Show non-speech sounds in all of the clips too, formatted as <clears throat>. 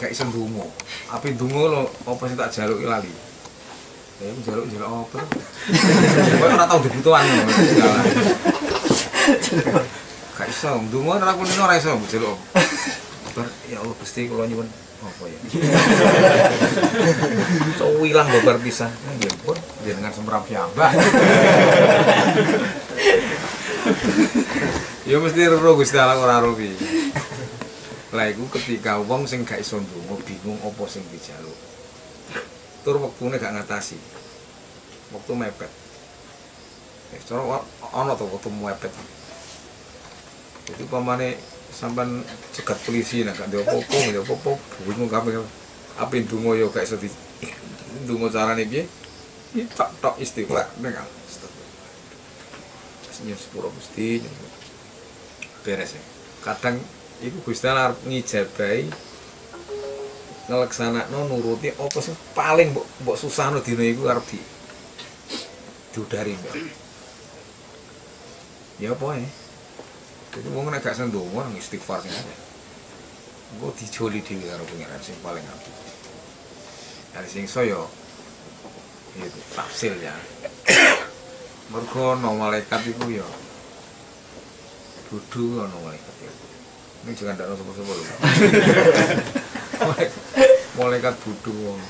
gak iso ndonga. Ape ndonga lho apa sing tak jaluki lali. Ya jaluk jaluk apa? Kowe ora tau ngono. segala. Gak iso ndonga ora kulino ora iso jaluk. Bar ya Allah Gusti kula nyuwun apa ya? So ilang babar pisan. Ya pun jenengan semprap piyambak. Ya mesti ro Gusti Allah ora ro Lah iku ketika wong sing gak iso ndonga bingung apa sing dijaluk. Tur wektune gak ngatasi. Waktu mepet. Ya cara ana to waktu mepet. Jadi pamane sampean cegat polisi nah gak apa-apa, ndek apa-apa, bingung kabeh. Apa ndonga ya gak iso di ndonga carane piye? Iki tak tok istighfar nek senyum sepuro nyuwun. beres ya. kadang iku Gusti Allah arep ngijabahi ngelaksanakno nuruti apa sing paling mbok mbok susahno dina iku arep di diudari mbak. Ya apa ya? Jadi wong nek gak ndonga nang istighfar sing aja engko dijoli dhewe karo pangeran sing paling apik. Dari sing saya itu tafsir ya. Mergo no malaikat iku ya dudu ono malaikat ya ini jangan ndak sapa-sapa lho <laughs> Malaikat- malaikat budu ngono.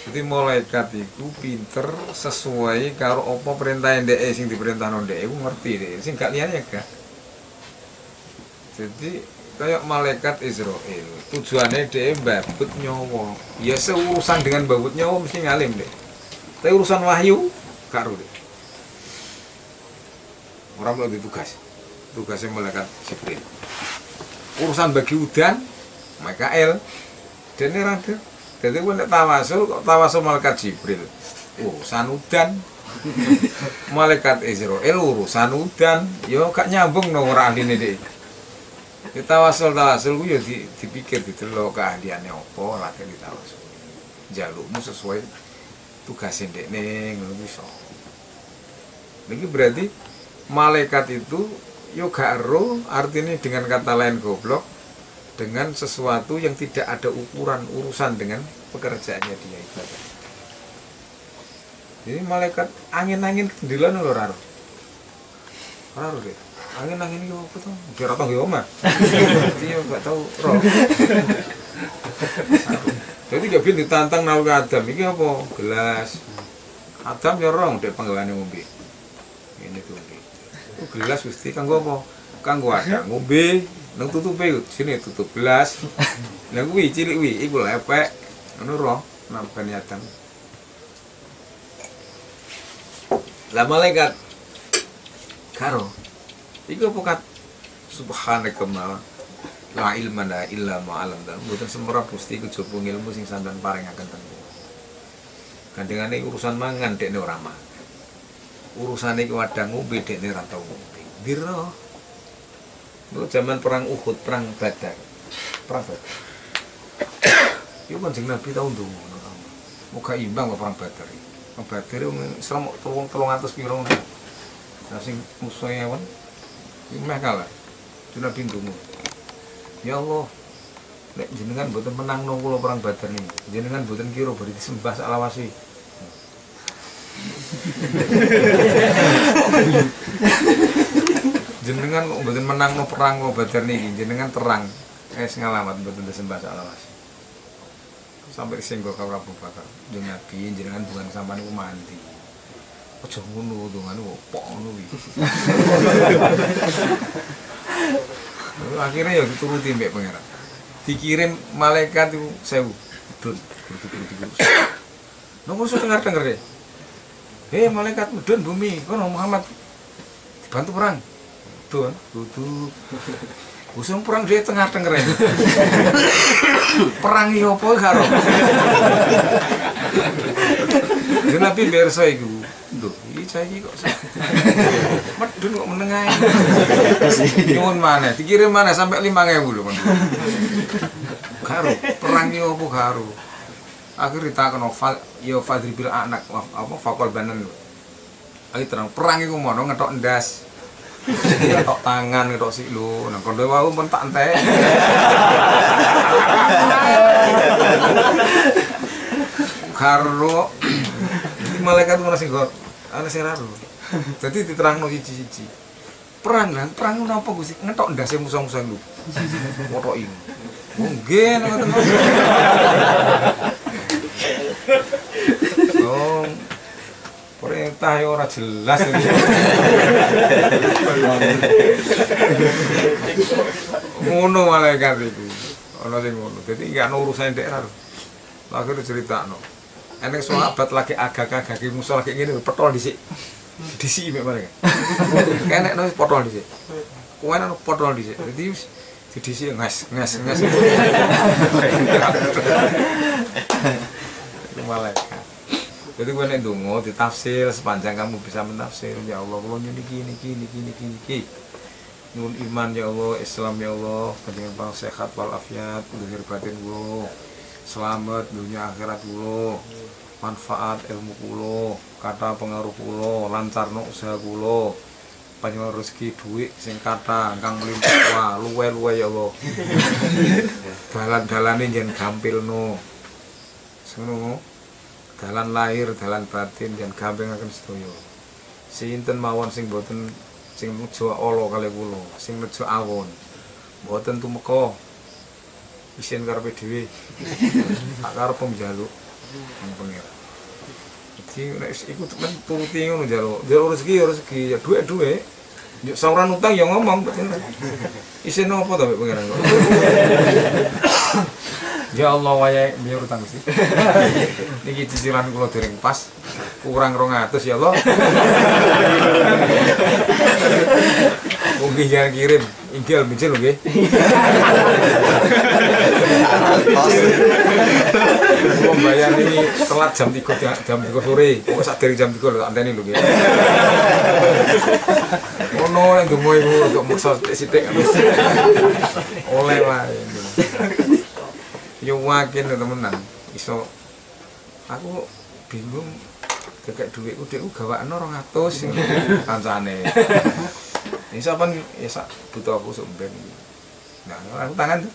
Jadi malaikat iku pinter sesuai karo apa perintah ndek sing diperintahno ndek. Iku ngerti deh. Sing gak liyane ya gak. Jadi kayak malaikat Israel tujuannya dia babut nyawa. Ya seurusan dengan babut nyawa mesti ngalim deh. Tapi urusan wahyu karo deh. Orang belum ditugas tugasnya malaikat Jibril urusan bagi udan Mikael dan ini rada. Jadi gue tawasul kok tawasul malaikat Jibril? Urusan udan. <laughs> Malaikat Israel urusan udan. Yo gak nyambung no ora ahline deh kita tawasul tawasul gue ya di, dipikir didelok keahliannya apa lagi ditawasul jalukmu sesuai tugasnya dek neng ngono bisa ini berarti malaikat itu yo gak ero artinya dengan kata lain goblok dengan sesuatu yang tidak ada ukuran urusan dengan pekerjaannya dia ibadah jadi malaikat angin-angin kendilan lho ora ero deh angin-angin itu apa tuh? Biar apa nggak omah dia <laughs> nggak tahu roh jadi gak bisa ditantang nawi Adam. Ini apa? Gelas. Adam ya roh dek panggalannya ngombe ini tuh ngombe itu gelas gusti kanggo apa? Kanggo ada ngombe. Nang tutupe sini tutup gelas. <laughs> Nang kuwi cilik kuwi iku lepek. Ngono roh nampani Adam lah malaikat karo iku apa kat? Subhanaka ma la ilma la illa ma alam dan mboten semera Gusti kejaba ilmu sing sampean paringaken ten kula. Gandengane urusan mangan dekne ora mangan. Urusane iki wadang ngombe dekne ora tau ngombe. Dira. Lu zaman perang Uhud, perang Badar. Perang Badar. Iku kanjeng Nabi tau ndonga. Muga imbang perang Badar iki. Perang Badar telung atus piro ngono. Nah sing musuhe awan iku meh kalah. Nabi. Ya Allah, nek jenengan mboten menang nang kula perang Badar niki. Jenengan mboten kira bari disembah sak. Jenengan kok mboten menang no perang kok Badar niki. Jenengan terang es ngalamat mboten disembah sak lawase. Sampai singgah karo Abu Bakar. Jeneng Nabi jenengan bukan sampean iku mandi. Aja ngono kok pok ngono. Lalu akhirnya ya dituruti mbak pangeran dikirim malaikat itu sewu dun nomor sudah dengar dengar deh hei malaikat mudun bumi kono Muhammad dibantu perang dun duduk usung perang dia tengah tengah perang iyo apa karo Jadi Nabi bersa iku. Duh, iki saiki kok medun kok menengah. Nyuwun mana? Dikirim mana sampai 5000 lho. Karo perang yo apa. Akhir ditakon Fal yo Fadri bil anak apa fakol banan. Ayo terang perang iku mono ngetok ndas. <laughs> tok tangan tok sik lho. Nang kono wau pun tak entek. <laughs> Karo <clears throat> malaikat ngono sing ana sing raru. Dadi diterangno siji-siji. Perang lan perang napa Gusti ngetok ndase musuh-musuh lu motoki. Oh nggih <laughs> <laughs> oh perintah ya ora jelas ngono malaikat iku ana sing ngono dadi gak ono urusan daerah akhirnya cerita no Enek sahabat lagi agak-agak musuh lagi ngene petol dhisik. Dhisik mek mereka. Enek no potol dhisik. Kuwi ana potol dhisik. Dadi wis didhisik nges nges nges. Malaikat. Jadi gue nek dungo ditafsir sepanjang kamu bisa menafsir ya Allah kalau niki niki niki niki niki Nun iman ya Allah, Islam ya Allah, panjenengan sehat walafiat, lahir batin gue selamat dunia akhirat kulo manfaat ilmu kulo kata pengaruh kulo lancar no usaha kulo panjang rezeki duit sing kata kang melimpah wah luwe luwe ya Allah. <laughs> Dalan dalane jen gampil no semono dalan lahir dalan batin jen gampil akan sedoyo sinten mawon sing boten sing nuju Allah kali kulo sing nuju awon. Boten tumeka. Isin karepe dhewe tak karep njaluk. Nang pengira. Jadi nek iku temen turuti ngono njaluk. Njaluk rezeki ya rezeki. Ya Yuk sauran utang ya ngomong isin apa pengiran kok Ya Allah wayahe biar utang Gusti. <laughs> Niki cicilan kula dereng pas. Kurang 200 ya Allah. Mungkin jangan kirim. Inggil mijil nggih. Mau bayar ini telat jam 3 jam 3 sore. Pokok sak dari jam 3 lho anteni lho nggih. Ngono nek ndonga iku untuk maksa sithik oleh wae. Yo wakin temenan iso aku bingung kakek duitku dekku gawakno 200 kancane. <laughs> Ini siapa nih? Ya sak butuh aku sumben. Nah, aku tangan tuh.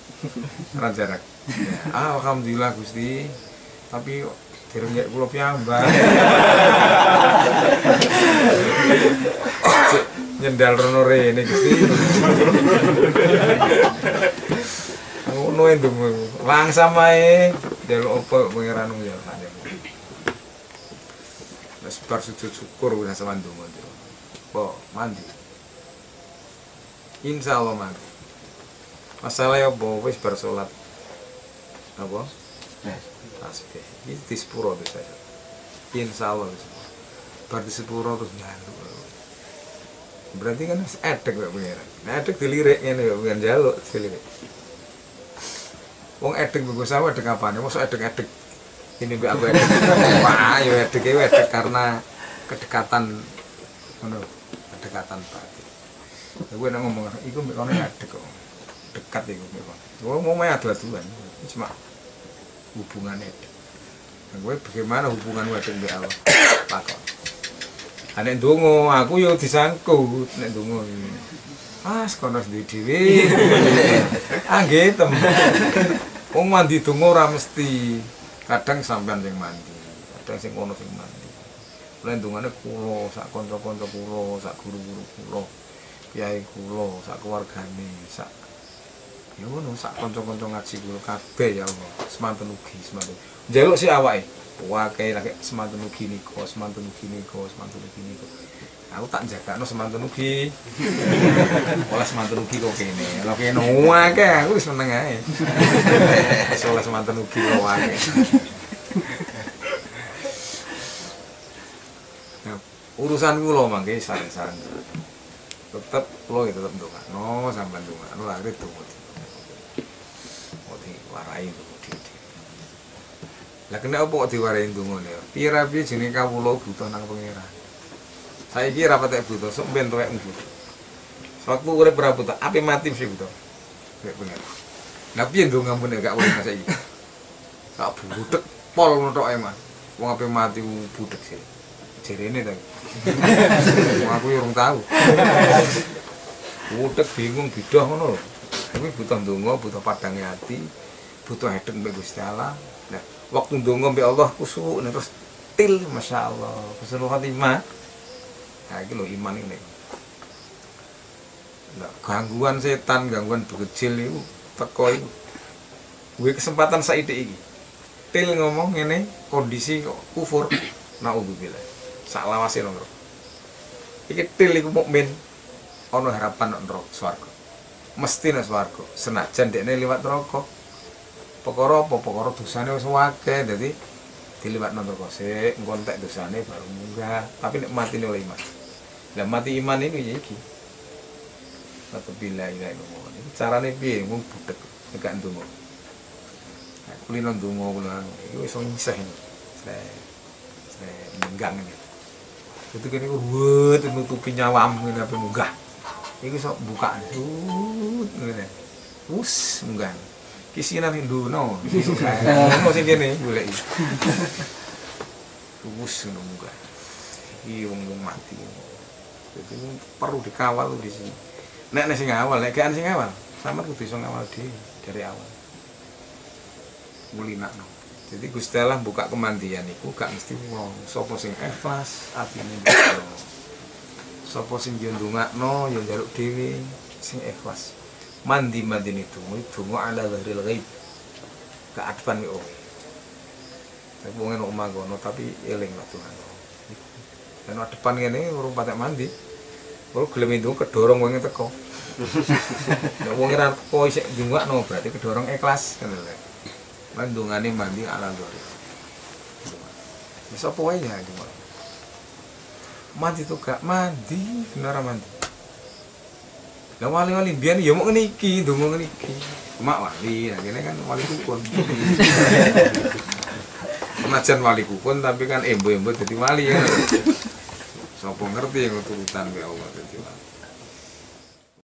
Ora jarak. Ya, <laughs> alhamdulillah Gusti. Tapi dereng nek kula piyambak. <laughs> Nyendal rono rene Gusti. Ngono endung langsam ae. Jaluk apa pangeran ya. Wis bar sujud syukur wis sama ndonga. Po, mandi. Insya Allah mati. Masalah ya apa wis bar salat. Apa? Tasbih. Ini di sepuro tuh saya. Insya Allah wis. Bar di sepuro terus nyalu. Berarti kan wis edek kok pengiran. Nah edek dilirik ngene kok pengen jaluk dilirik. Wong edek mbok sawah edek apane? Mosok edek-edek ini mbak aku edek. <laughs> Wah, yo edek e edek karena kedekatan ngono, kedekatan Pak. gue nang ngomong iku mbek kono adek kok dekat iku mbek kono gue mau main adu-aduan cuma hubungannya nah, gue bagaimana hubungan gue dengan Allah takon Nek ndonga aku yo disangkut nek ndonga Ah, kono dhewe. <laughs> Ah nggih, tem. Wong mandi donga ora mesti. Kadang sampean sing mandi, kadang sing kono sing mandi. Lan dongane kula, sak kanca-kanca kula, sak guru-guru kula. kiai kula sak keluargane sak ya ngono sak kanca-kanca ngaji kula kabeh ya Allah semanten ugi semanten njaluk si awake wae lagi semanten ugi niku semanten ugi niku semanten ugi niku aku tak jagakno semanten ugi. <laughs> Oleh semanten ugi kok kene. Lha kene akeh aku wis seneng ae. <laughs> Oleh semanten ugi kok akeh. <laughs> Urusan kula mangke sareng-sareng tetep lo ya tetep ndonga no sampean ndonga no akhirnya tunggu mau di lah kena apa kok diwarai tunggu nih pira piye jenenge kawula butuh nang pangeran saiki ra patek butuh sok tuwek butuh Waktu urip ora butuh, ape mati sih butuh. Kayak bener. Nah piye ndonga mun gak urip saiki? Sak budek pol ngono emang. Wong ape mati budek sih. jerene ta. aku urung tahu. Utek bingung bidah ngono. Tapi butuh ndonga, butuh padange ati, butuh hedeng mbek Gusti Allah. Nah, waktu ndonga mbek Allah kusuk terus til Masya Allah Husnul khotimah nah itu loh iman ini. Nah, gangguan setan gangguan kecil itu teko itu. Gue kesempatan saat ini til ngomong ini kondisi kufur. Naudzubillah sak lawase lho iki til iku mukmin ana harapan nang swarga. Mesti nang swarga. Senajan dekne liwat neraka perkara apa? Perkara dosane wis akeh dadi diliwat nonton kose ngontek dosane baru munggah. Tapi nek mati oleh iman lah mati iman ini ya iki. Atau bila ila ilmu ini carane piye? Mung budek nek ndonga. Nah kulino ndonga kulo iku iso nyisah ini. Saya menggang ini. Itu itu wet nutupi nyawam ini apa munggah. Itu iso buka. Ngene. Us munggah kisinan Hinduno. Ngono sing kene golek. Wus ngono muga. Iki wong mati. Jadi perlu dikawal di sini. Nek nek sing awal, nek kan sing awal, sama kudu iso ngawal di dari awal. Mulinakno. Jadi Gusti Allah buka kemandian iku gak mesti wong sapa sing ikhlas atine Sapa sing yo ndongakno yo njaluk dhewe sing ikhlas mandi mandi itu itu ala zahril ghaib keadvan yo tapi mungkin omah gono tapi eling lah Tuhan dan depan ini urung patek mandi baru gelem itu kedorong wong teko nek <laughs> wong ora teko isik no berarti kedorong ikhlas kan lho mandungane mandi ala zahril bisa wae ya mandi tuh gak mandi benar mandi lah wali-wali biyen ya mau ngene iki, ndonga ngene iki. Mak wali, nah kene kan wali kukun. <laughs> Penajan wali kukun tapi kan embo-embo dadi wali ya. Sopo ngerti yang turutan be Allah wali.